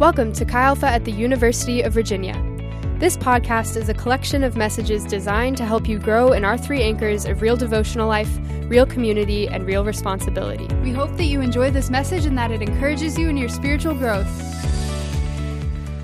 Welcome to Chi Alpha at the University of Virginia. This podcast is a collection of messages designed to help you grow in our three anchors of real devotional life, real community, and real responsibility. We hope that you enjoy this message and that it encourages you in your spiritual growth.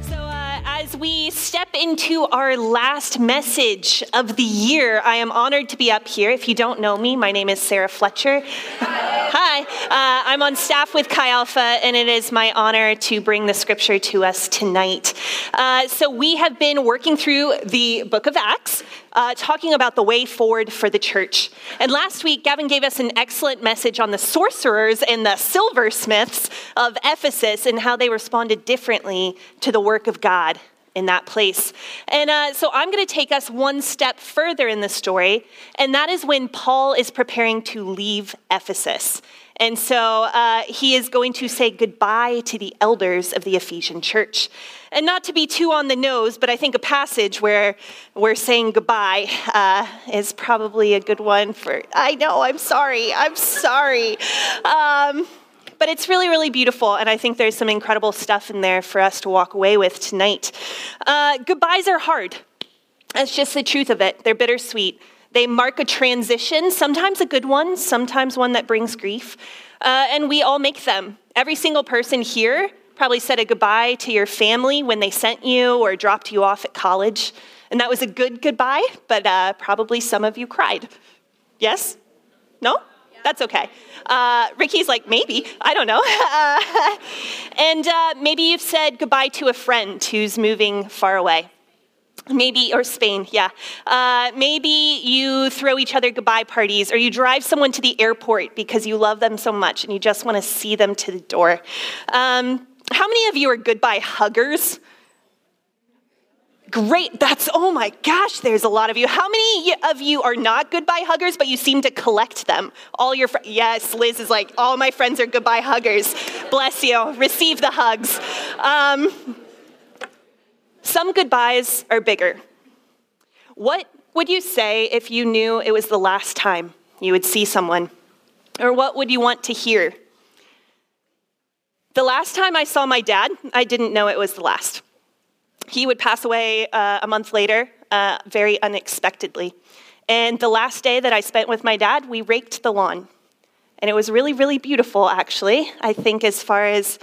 So, uh, as we step into our last message of the year, I am honored to be up here. If you don't know me, my name is Sarah Fletcher. Hi, uh, I'm on staff with Chi Alpha, and it is my honor to bring the scripture to us tonight. Uh, so, we have been working through the book of Acts. Uh, talking about the way forward for the church. And last week, Gavin gave us an excellent message on the sorcerers and the silversmiths of Ephesus and how they responded differently to the work of God in that place. And uh, so I'm going to take us one step further in the story, and that is when Paul is preparing to leave Ephesus. And so uh, he is going to say goodbye to the elders of the Ephesian church. And not to be too on the nose, but I think a passage where we're saying goodbye uh, is probably a good one for. I know, I'm sorry, I'm sorry. Um, but it's really, really beautiful, and I think there's some incredible stuff in there for us to walk away with tonight. Uh, goodbyes are hard. That's just the truth of it. They're bittersweet. They mark a transition, sometimes a good one, sometimes one that brings grief, uh, and we all make them. Every single person here probably said a goodbye to your family when they sent you or dropped you off at college, and that was a good goodbye, but uh, probably some of you cried. Yes? No? That's okay. Uh, Ricky's like, maybe. I don't know. Uh, and uh, maybe you've said goodbye to a friend who's moving far away. Maybe, or Spain, yeah. Uh, maybe you throw each other goodbye parties, or you drive someone to the airport because you love them so much and you just want to see them to the door. Um, how many of you are goodbye huggers? Great. That's, oh my gosh, there's a lot of you. How many of you are not goodbye huggers, but you seem to collect them? All your friends. Yes, Liz is like, all my friends are goodbye huggers. Bless you. Receive the hugs. Um, some goodbyes are bigger. What would you say if you knew it was the last time you would see someone? Or what would you want to hear? The last time I saw my dad, I didn't know it was the last. He would pass away uh, a month later, uh, very unexpectedly. And the last day that I spent with my dad, we raked the lawn. And it was really, really beautiful, actually. I think, as far as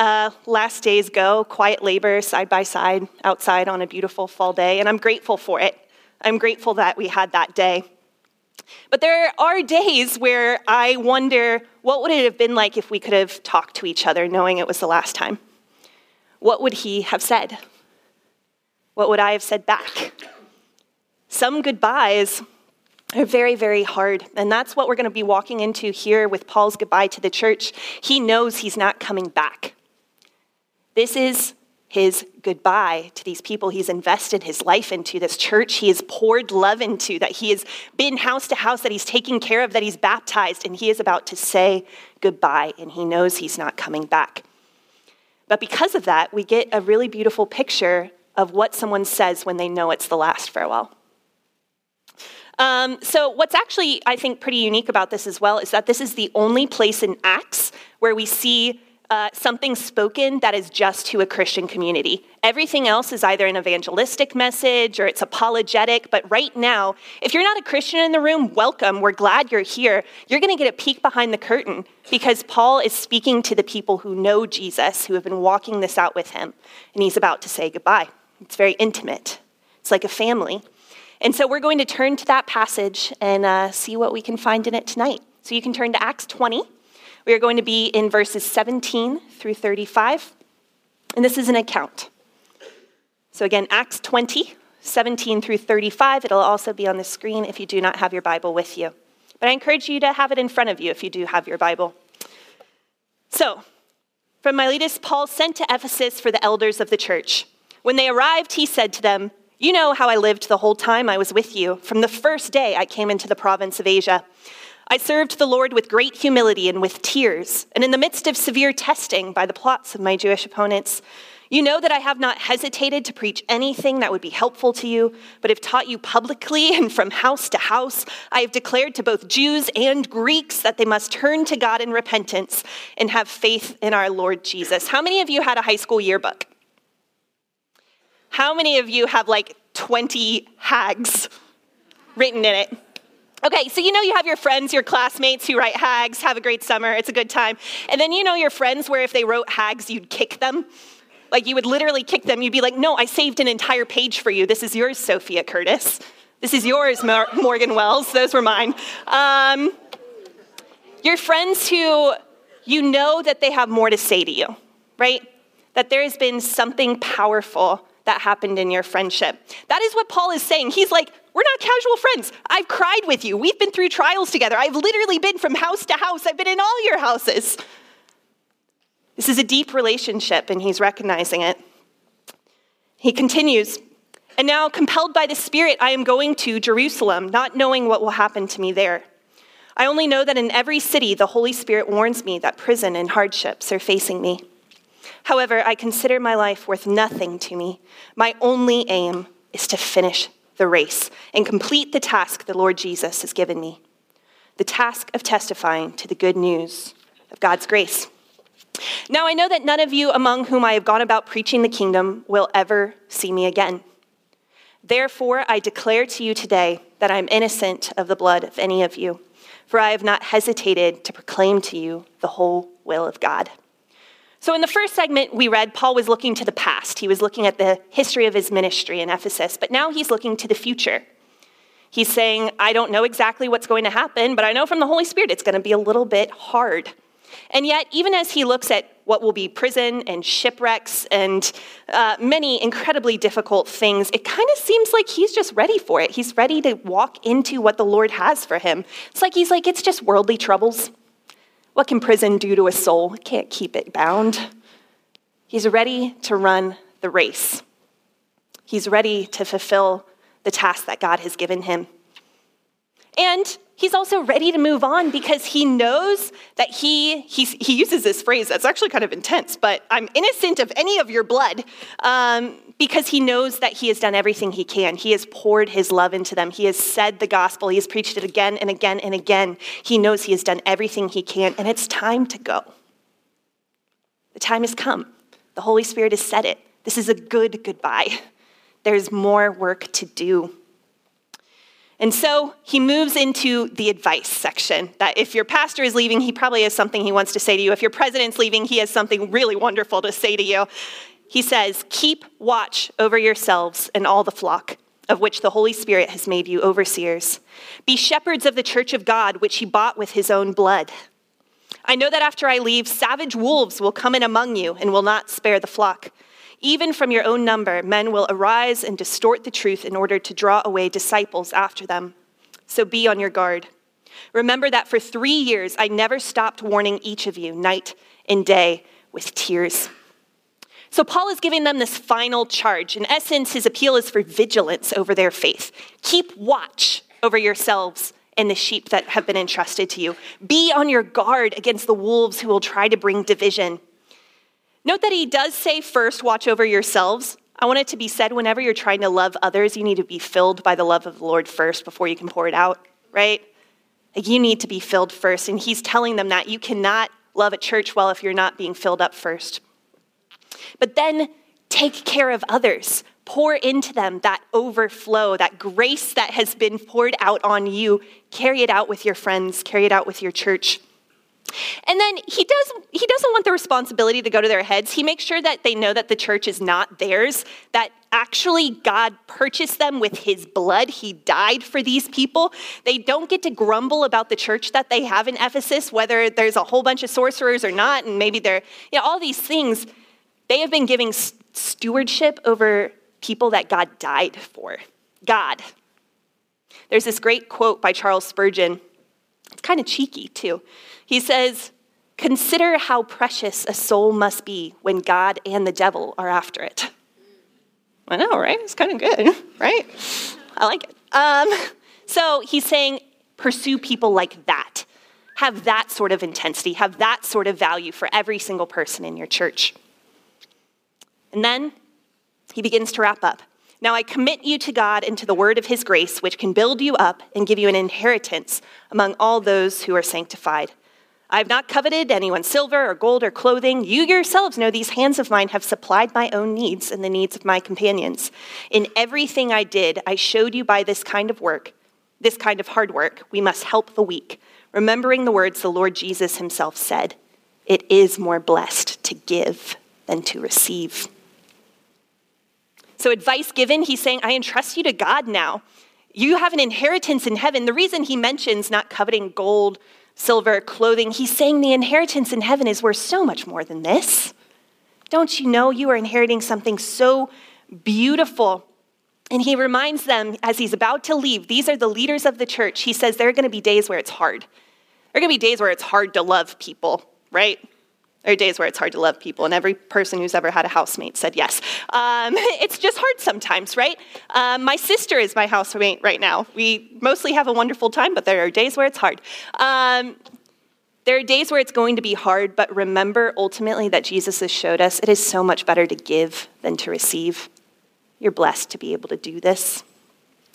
uh, last days go, quiet labor side by side outside on a beautiful fall day. And I'm grateful for it. I'm grateful that we had that day. But there are days where I wonder what would it have been like if we could have talked to each other knowing it was the last time? What would he have said? What would I have said back? Some goodbyes are very, very hard. And that's what we're going to be walking into here with Paul's goodbye to the church. He knows he's not coming back. This is his goodbye to these people he's invested his life into, this church he has poured love into, that he has been house to house, that he's taken care of, that he's baptized, and he is about to say goodbye, and he knows he's not coming back. But because of that, we get a really beautiful picture of what someone says when they know it's the last farewell. Um, so, what's actually, I think, pretty unique about this as well is that this is the only place in Acts where we see uh, something spoken that is just to a Christian community. Everything else is either an evangelistic message or it's apologetic. But right now, if you're not a Christian in the room, welcome. We're glad you're here. You're going to get a peek behind the curtain because Paul is speaking to the people who know Jesus, who have been walking this out with him, and he's about to say goodbye. It's very intimate, it's like a family. And so we're going to turn to that passage and uh, see what we can find in it tonight. So you can turn to Acts 20. We are going to be in verses 17 through 35. And this is an account. So again, Acts 20, 17 through 35. It'll also be on the screen if you do not have your Bible with you. But I encourage you to have it in front of you if you do have your Bible. So, from Miletus, Paul sent to Ephesus for the elders of the church. When they arrived, he said to them, You know how I lived the whole time I was with you, from the first day I came into the province of Asia. I served the Lord with great humility and with tears, and in the midst of severe testing by the plots of my Jewish opponents. You know that I have not hesitated to preach anything that would be helpful to you, but have taught you publicly and from house to house. I have declared to both Jews and Greeks that they must turn to God in repentance and have faith in our Lord Jesus. How many of you had a high school yearbook? How many of you have like 20 hags written in it? Okay, so you know you have your friends, your classmates who write hags, have a great summer, it's a good time. And then you know your friends where if they wrote hags, you'd kick them. Like you would literally kick them. You'd be like, no, I saved an entire page for you. This is yours, Sophia Curtis. This is yours, Morgan Wells. Those were mine. Um, your friends who you know that they have more to say to you, right? That there has been something powerful that happened in your friendship. That is what Paul is saying. He's like, we're not casual friends. I've cried with you. We've been through trials together. I've literally been from house to house. I've been in all your houses. This is a deep relationship, and he's recognizing it. He continues, and now, compelled by the Spirit, I am going to Jerusalem, not knowing what will happen to me there. I only know that in every city, the Holy Spirit warns me that prison and hardships are facing me. However, I consider my life worth nothing to me. My only aim is to finish the race and complete the task the Lord Jesus has given me the task of testifying to the good news of God's grace. Now, I know that none of you among whom I have gone about preaching the kingdom will ever see me again. Therefore, I declare to you today that I am innocent of the blood of any of you, for I have not hesitated to proclaim to you the whole will of God. So, in the first segment we read, Paul was looking to the past. He was looking at the history of his ministry in Ephesus, but now he's looking to the future. He's saying, I don't know exactly what's going to happen, but I know from the Holy Spirit it's going to be a little bit hard. And yet, even as he looks at what will be prison and shipwrecks and uh, many incredibly difficult things, it kind of seems like he's just ready for it. He's ready to walk into what the Lord has for him. It's like he's like, it's just worldly troubles. What can prison do to a soul? Can't keep it bound. He's ready to run the race. He's ready to fulfill the task that God has given him. And he's also ready to move on because he knows that he, he, uses this phrase that's actually kind of intense, but I'm innocent of any of your blood um, because he knows that he has done everything he can. He has poured his love into them. He has said the gospel. He has preached it again and again and again. He knows he has done everything he can, and it's time to go. The time has come. The Holy Spirit has said it. This is a good goodbye. There's more work to do. And so he moves into the advice section. That if your pastor is leaving, he probably has something he wants to say to you. If your president's leaving, he has something really wonderful to say to you. He says, Keep watch over yourselves and all the flock, of which the Holy Spirit has made you overseers. Be shepherds of the church of God, which he bought with his own blood. I know that after I leave, savage wolves will come in among you and will not spare the flock. Even from your own number, men will arise and distort the truth in order to draw away disciples after them. So be on your guard. Remember that for three years I never stopped warning each of you, night and day, with tears. So Paul is giving them this final charge. In essence, his appeal is for vigilance over their faith. Keep watch over yourselves and the sheep that have been entrusted to you. Be on your guard against the wolves who will try to bring division. Note that he does say first, watch over yourselves. I want it to be said whenever you're trying to love others, you need to be filled by the love of the Lord first before you can pour it out, right? Like you need to be filled first. And he's telling them that you cannot love a church well if you're not being filled up first. But then take care of others. Pour into them that overflow, that grace that has been poured out on you. Carry it out with your friends, carry it out with your church. And then he does he doesn't want the responsibility to go to their heads. He makes sure that they know that the church is not theirs, that actually God purchased them with his blood. He died for these people. They don't get to grumble about the church that they have in Ephesus, whether there's a whole bunch of sorcerers or not, and maybe they're, you know, all these things. They have been giving stewardship over people that God died for. God. There's this great quote by Charles Spurgeon. It's kind of cheeky, too. He says, Consider how precious a soul must be when God and the devil are after it. I know, right? It's kind of good, right? I like it. Um, so he's saying, pursue people like that. Have that sort of intensity, have that sort of value for every single person in your church. And then he begins to wrap up. Now I commit you to God and to the word of his grace, which can build you up and give you an inheritance among all those who are sanctified. I have not coveted anyone's silver or gold or clothing. You yourselves know these hands of mine have supplied my own needs and the needs of my companions. In everything I did, I showed you by this kind of work, this kind of hard work, we must help the weak, remembering the words the Lord Jesus himself said It is more blessed to give than to receive. So, advice given, he's saying, I entrust you to God now. You have an inheritance in heaven. The reason he mentions not coveting gold, silver, clothing, he's saying the inheritance in heaven is worth so much more than this. Don't you know you are inheriting something so beautiful? And he reminds them as he's about to leave, these are the leaders of the church. He says there are going to be days where it's hard. There are going to be days where it's hard to love people, right? There are days where it's hard to love people, and every person who's ever had a housemate said yes. Um, it's just hard sometimes, right? Um, my sister is my housemate right now. We mostly have a wonderful time, but there are days where it's hard. Um, there are days where it's going to be hard, but remember ultimately that Jesus has showed us it is so much better to give than to receive. You're blessed to be able to do this.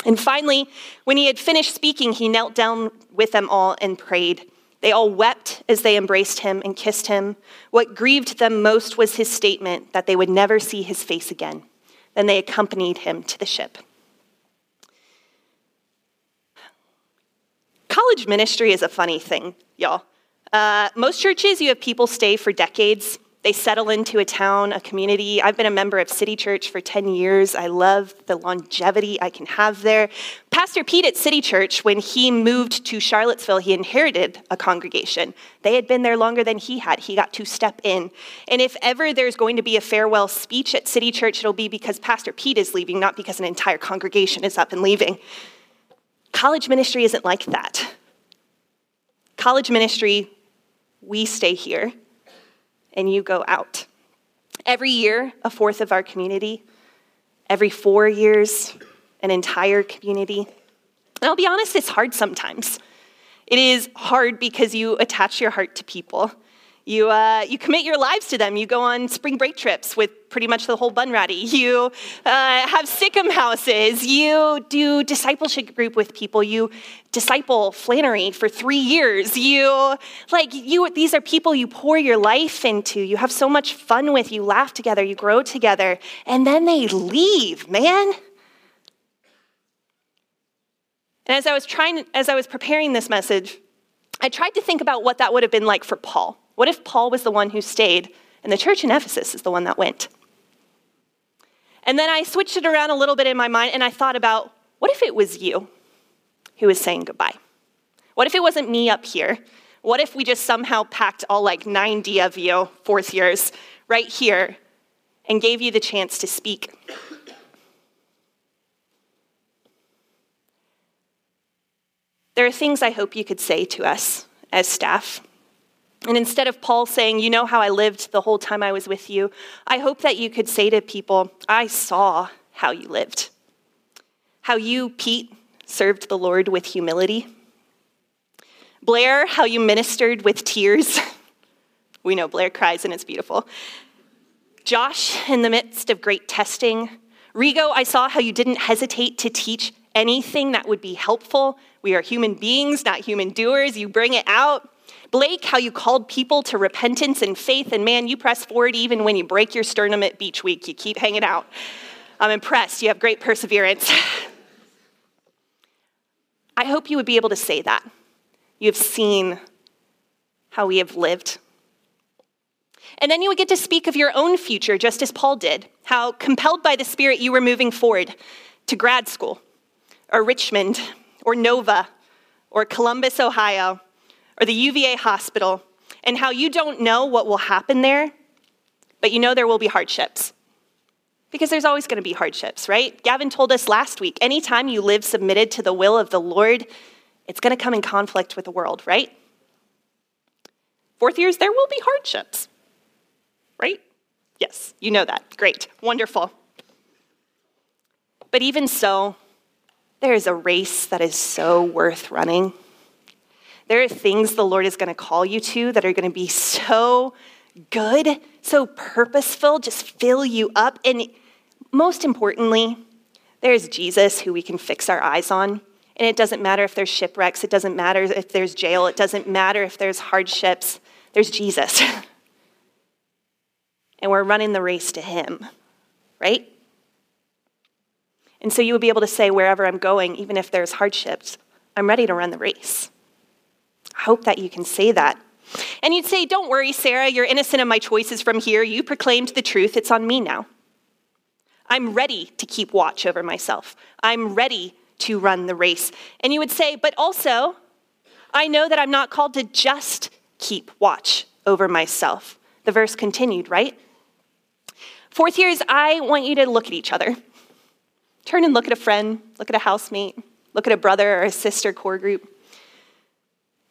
And finally, when he had finished speaking, he knelt down with them all and prayed. They all wept as they embraced him and kissed him. What grieved them most was his statement that they would never see his face again. Then they accompanied him to the ship. College ministry is a funny thing, y'all. Uh, most churches, you have people stay for decades. They settle into a town, a community. I've been a member of City Church for 10 years. I love the longevity I can have there. Pastor Pete at City Church, when he moved to Charlottesville, he inherited a congregation. They had been there longer than he had. He got to step in. And if ever there's going to be a farewell speech at City Church, it'll be because Pastor Pete is leaving, not because an entire congregation is up and leaving. College ministry isn't like that. College ministry, we stay here and you go out. Every year, a fourth of our community. Every four years, an entire community. And I'll be honest, it's hard sometimes. It is hard because you attach your heart to people. You, uh, you commit your lives to them. You go on spring break trips with pretty much the whole Bunratty. You uh, have Sikkim houses. You do discipleship group with people. You disciple Flannery for three years. You, like, you, these are people you pour your life into. You have so much fun with. You laugh together. You grow together. And then they leave, man. And as I was trying, as I was preparing this message, I tried to think about what that would have been like for Paul. What if Paul was the one who stayed and the church in Ephesus is the one that went? And then I switched it around a little bit in my mind and I thought about what if it was you who was saying goodbye? What if it wasn't me up here? What if we just somehow packed all like 90 of you, fourth years, right here and gave you the chance to speak? There are things I hope you could say to us as staff and instead of Paul saying, You know how I lived the whole time I was with you, I hope that you could say to people, I saw how you lived. How you, Pete, served the Lord with humility. Blair, how you ministered with tears. we know Blair cries and it's beautiful. Josh, in the midst of great testing. Rigo, I saw how you didn't hesitate to teach anything that would be helpful. We are human beings, not human doers. You bring it out. Blake, how you called people to repentance and faith, and man, you press forward even when you break your sternum at beach week. You keep hanging out. I'm impressed. You have great perseverance. I hope you would be able to say that. You have seen how we have lived. And then you would get to speak of your own future, just as Paul did, how compelled by the Spirit you were moving forward to grad school, or Richmond, or Nova, or Columbus, Ohio, or the UVA hospital and how you don't know what will happen there, but you know there will be hardships. Because there's always going to be hardships, right? Gavin told us last week anytime you live submitted to the will of the Lord, it's going to come in conflict with the world, right? Fourth years, there will be hardships, right? Yes, you know that. Great, wonderful. But even so, there is a race that is so worth running. There are things the Lord is going to call you to that are going to be so good, so purposeful, just fill you up. And most importantly, there's Jesus who we can fix our eyes on. And it doesn't matter if there's shipwrecks, it doesn't matter if there's jail, it doesn't matter if there's hardships. There's Jesus. and we're running the race to Him, right? And so you would be able to say, wherever I'm going, even if there's hardships, I'm ready to run the race. Hope that you can say that. And you'd say, Don't worry, Sarah, you're innocent of my choices from here. You proclaimed the truth. It's on me now. I'm ready to keep watch over myself. I'm ready to run the race. And you would say, But also, I know that I'm not called to just keep watch over myself. The verse continued, right? Fourth years, I want you to look at each other. Turn and look at a friend, look at a housemate, look at a brother or a sister core group.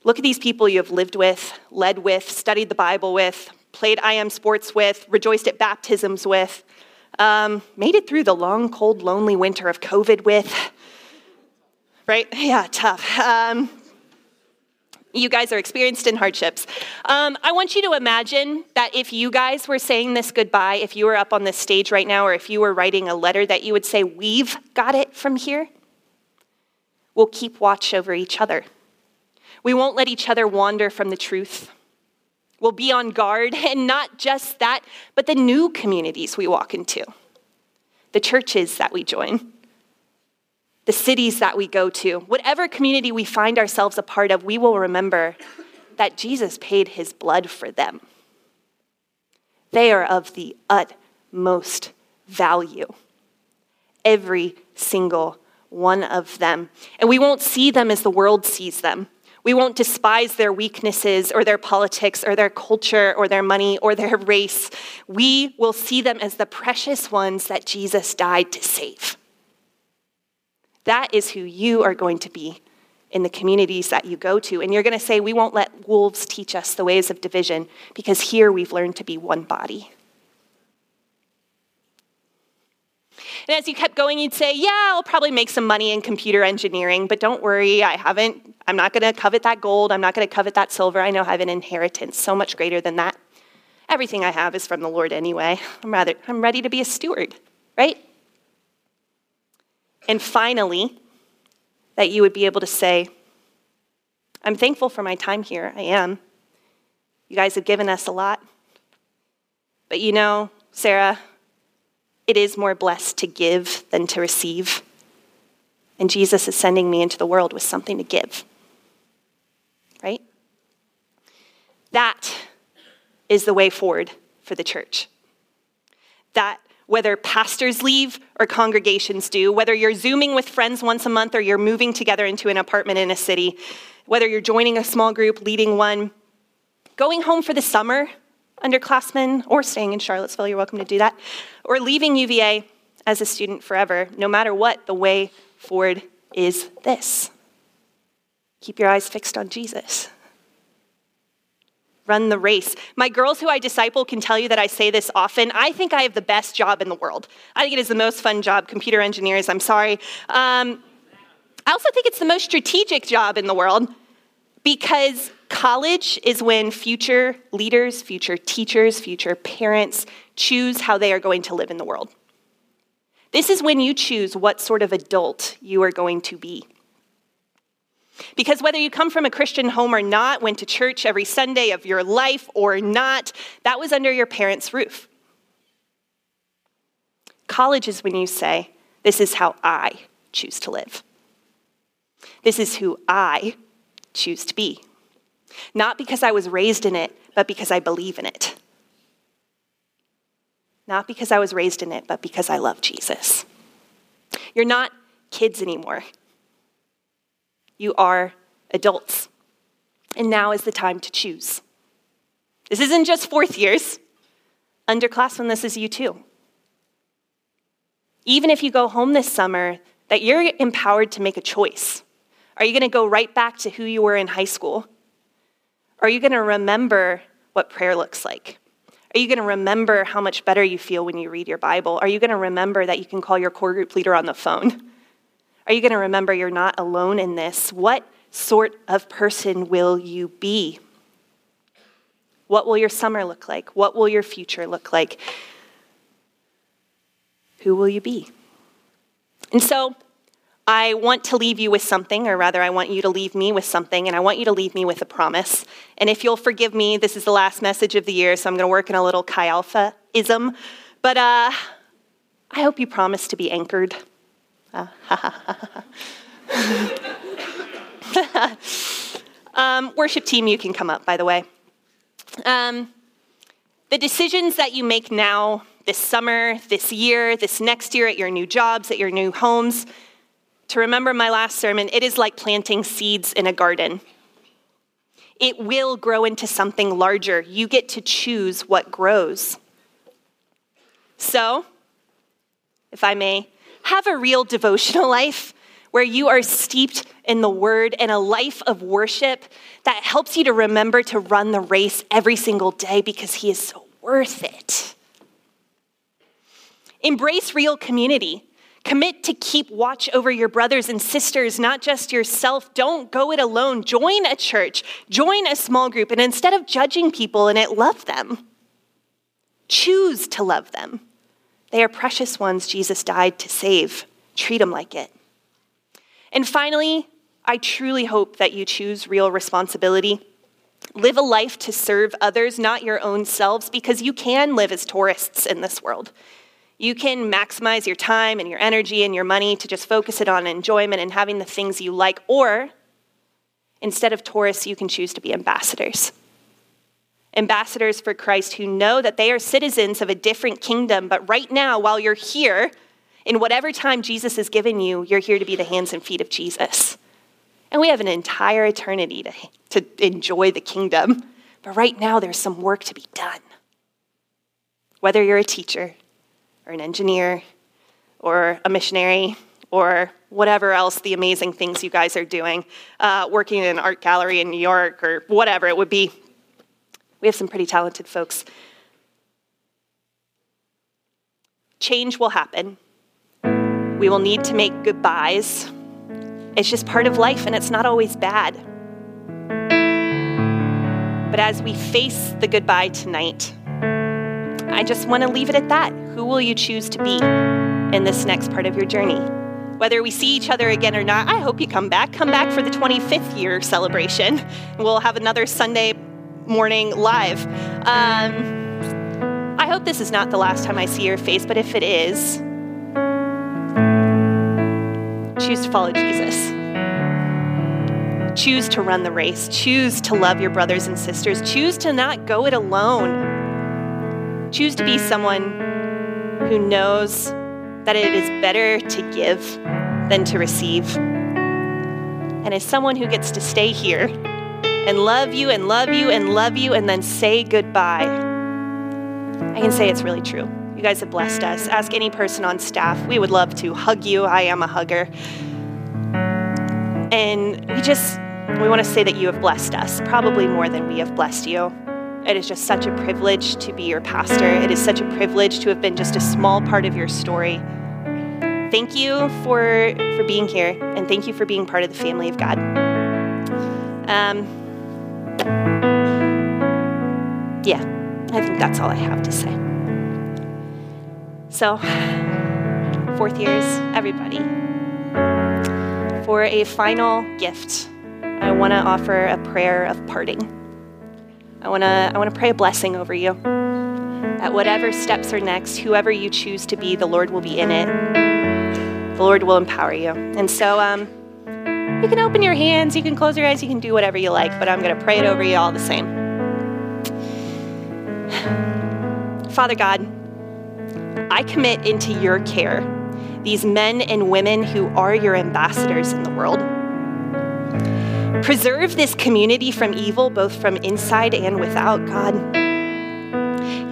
Look at these people you have lived with, led with, studied the Bible with, played IM sports with, rejoiced at baptisms with, um, made it through the long, cold, lonely winter of COVID with. Right? Yeah, tough. Um, you guys are experienced in hardships. Um, I want you to imagine that if you guys were saying this goodbye, if you were up on this stage right now, or if you were writing a letter, that you would say, We've got it from here. We'll keep watch over each other. We won't let each other wander from the truth. We'll be on guard, and not just that, but the new communities we walk into, the churches that we join, the cities that we go to, whatever community we find ourselves a part of, we will remember that Jesus paid his blood for them. They are of the utmost value. Every single one of them. And we won't see them as the world sees them. We won't despise their weaknesses or their politics or their culture or their money or their race. We will see them as the precious ones that Jesus died to save. That is who you are going to be in the communities that you go to. And you're going to say, We won't let wolves teach us the ways of division because here we've learned to be one body. And as you kept going, you'd say, Yeah, I'll probably make some money in computer engineering, but don't worry, I haven't, I'm not going to covet that gold. I'm not going to covet that silver. I know I have an inheritance so much greater than that. Everything I have is from the Lord anyway. I'm, rather, I'm ready to be a steward, right? And finally, that you would be able to say, I'm thankful for my time here. I am. You guys have given us a lot. But you know, Sarah, it is more blessed to give than to receive. And Jesus is sending me into the world with something to give. Right? That is the way forward for the church. That whether pastors leave or congregations do, whether you're Zooming with friends once a month or you're moving together into an apartment in a city, whether you're joining a small group, leading one, going home for the summer, underclassmen, or staying in Charlottesville, you're welcome to do that, or leaving UVA as a student forever, no matter what, the way forward is this keep your eyes fixed on Jesus run the race. My girls who I disciple can tell you that I say this often. I think I have the best job in the world. I think it is the most fun job, computer engineers, I'm sorry. Um, I also think it's the most strategic job in the world because college is when future leaders, future teachers, future parents choose how they are going to live in the world. This is when you choose what sort of adult you are going to be. Because whether you come from a Christian home or not, went to church every Sunday of your life or not, that was under your parents' roof. College is when you say, This is how I choose to live. This is who I choose to be. Not because I was raised in it, but because I believe in it. Not because I was raised in it, but because I love Jesus. You're not kids anymore. You are adults. And now is the time to choose. This isn't just fourth years. Underclassmen, this is you too. Even if you go home this summer, that you're empowered to make a choice. Are you going to go right back to who you were in high school? Are you going to remember what prayer looks like? Are you going to remember how much better you feel when you read your Bible? Are you going to remember that you can call your core group leader on the phone? Are you going to remember you're not alone in this? What sort of person will you be? What will your summer look like? What will your future look like? Who will you be? And so I want to leave you with something, or rather, I want you to leave me with something, and I want you to leave me with a promise. And if you'll forgive me, this is the last message of the year, so I'm going to work in a little Chi Alpha ism. But uh, I hope you promise to be anchored. Um, worship team, you can come up, by the way. Um, the decisions that you make now, this summer, this year, this next year at your new jobs, at your new homes, to remember my last sermon, it is like planting seeds in a garden. It will grow into something larger. You get to choose what grows. So, if I may, have a real devotional life where you are steeped in the word and a life of worship that helps you to remember to run the race every single day because he is so worth it. Embrace real community. Commit to keep watch over your brothers and sisters, not just yourself. Don't go it alone. Join a church, join a small group, and instead of judging people in it, love them. Choose to love them. They are precious ones Jesus died to save. Treat them like it. And finally, I truly hope that you choose real responsibility. Live a life to serve others, not your own selves, because you can live as tourists in this world. You can maximize your time and your energy and your money to just focus it on enjoyment and having the things you like, or instead of tourists, you can choose to be ambassadors. Ambassadors for Christ who know that they are citizens of a different kingdom, but right now, while you're here, in whatever time Jesus has given you, you're here to be the hands and feet of Jesus. And we have an entire eternity to, to enjoy the kingdom. But right now, there's some work to be done. Whether you're a teacher, or an engineer, or a missionary, or whatever else the amazing things you guys are doing, uh, working in an art gallery in New York, or whatever it would be. We have some pretty talented folks. Change will happen. We will need to make goodbyes. It's just part of life, and it's not always bad. But as we face the goodbye tonight, I just want to leave it at that. Who will you choose to be in this next part of your journey? Whether we see each other again or not, I hope you come back. Come back for the 25th year celebration. We'll have another Sunday morning live. Um, I hope this is not the last time I see your face, but if it is, choose to follow Jesus. Choose to run the race. Choose to love your brothers and sisters. Choose to not go it alone. Choose to be someone who knows that it is better to give than to receive. And as someone who gets to stay here and love you and love you and love you and then say goodbye, I can say it's really true. You guys have blessed us. Ask any person on staff. We would love to hug you. I am a hugger. And we just, we want to say that you have blessed us, probably more than we have blessed you. It is just such a privilege to be your pastor. It is such a privilege to have been just a small part of your story. Thank you for, for being here, and thank you for being part of the family of God. Um, yeah, I think that's all I have to say. So, fourth years, everybody. For a final gift, I want to offer a prayer of parting. I want to I want to pray a blessing over you. At whatever steps are next, whoever you choose to be, the Lord will be in it. The Lord will empower you. And so um, you can open your hands, you can close your eyes, you can do whatever you like, but I'm going to pray it over you all the same. Father God, I commit into your care these men and women who are your ambassadors in the world. Preserve this community from evil, both from inside and without, God.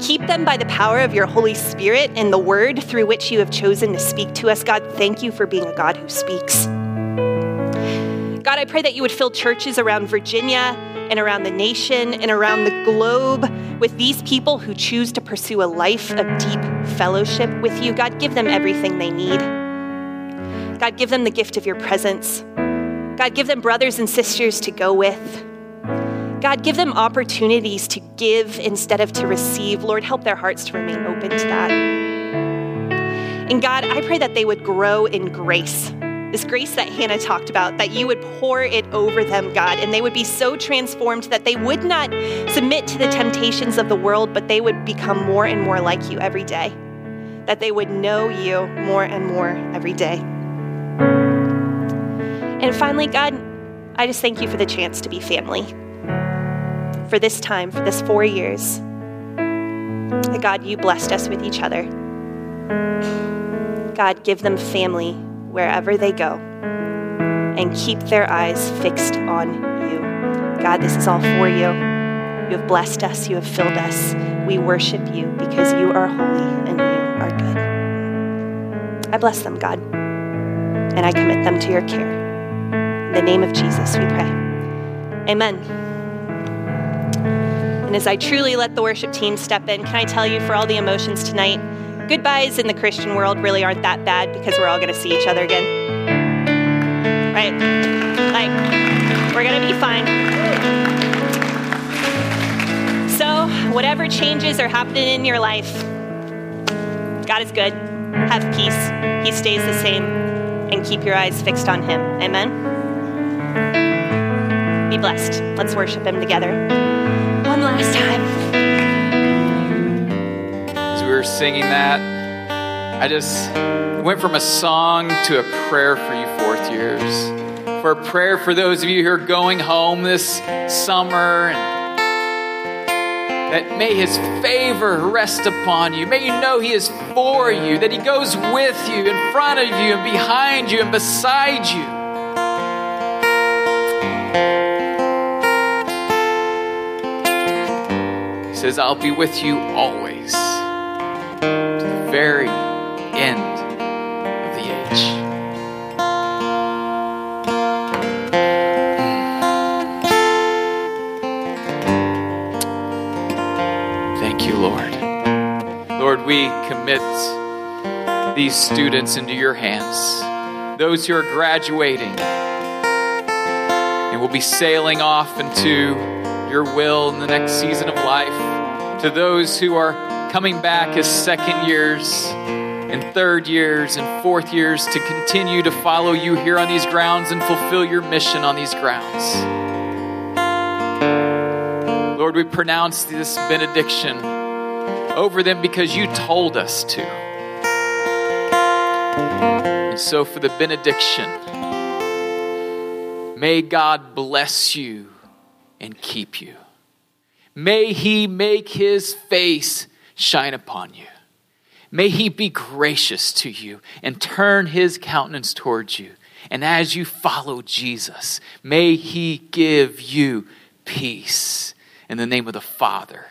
Keep them by the power of your Holy Spirit and the word through which you have chosen to speak to us. God, thank you for being a God who speaks. God, I pray that you would fill churches around Virginia and around the nation and around the globe with these people who choose to pursue a life of deep fellowship with you. God, give them everything they need. God, give them the gift of your presence. God, give them brothers and sisters to go with. God, give them opportunities to give instead of to receive. Lord, help their hearts to remain open to that. And God, I pray that they would grow in grace. This grace that Hannah talked about, that you would pour it over them, God, and they would be so transformed that they would not submit to the temptations of the world, but they would become more and more like you every day. That they would know you more and more every day. And finally, God, I just thank you for the chance to be family. For this time, for this four years. That God, you blessed us with each other. God, give them family wherever they go and keep their eyes fixed on you. God, this is all for you. You have blessed us, you have filled us. We worship you because you are holy and you are good. I bless them, God, and I commit them to your care. In the name of Jesus, we pray. Amen. And as I truly let the worship team step in, can I tell you for all the emotions tonight, goodbyes in the Christian world really aren't that bad because we're all going to see each other again. Right? Like, we're going to be fine. So, whatever changes are happening in your life, God is good. Have peace. He stays the same. And keep your eyes fixed on Him. Amen. Blessed. Let's worship Him together. One last time as we were singing that, I just went from a song to a prayer for you fourth years. For a prayer for those of you who are going home this summer that may his favor rest upon you. May you know he is for you, that he goes with you, in front of you, and behind you, and beside you. Says, I'll be with you always to the very end of the age. Thank you, Lord. Lord, we commit these students into your hands, those who are graduating and will be sailing off into your will in the next season of life, to those who are coming back as second years and third years and fourth years to continue to follow you here on these grounds and fulfill your mission on these grounds. Lord, we pronounce this benediction over them because you told us to. And so, for the benediction, may God bless you and keep you. May he make his face shine upon you. May he be gracious to you and turn his countenance towards you. And as you follow Jesus, may he give you peace. In the name of the Father,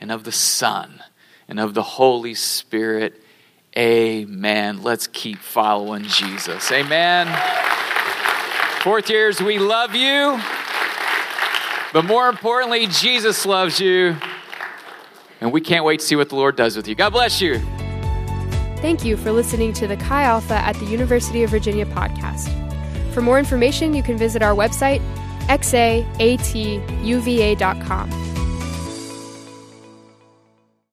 and of the Son, and of the Holy Spirit. Amen. Let's keep following Jesus. Amen. Fourth years, we love you. But more importantly, Jesus loves you. And we can't wait to see what the Lord does with you. God bless you. Thank you for listening to the Chi Alpha at the University of Virginia podcast. For more information, you can visit our website, xaatuva.com.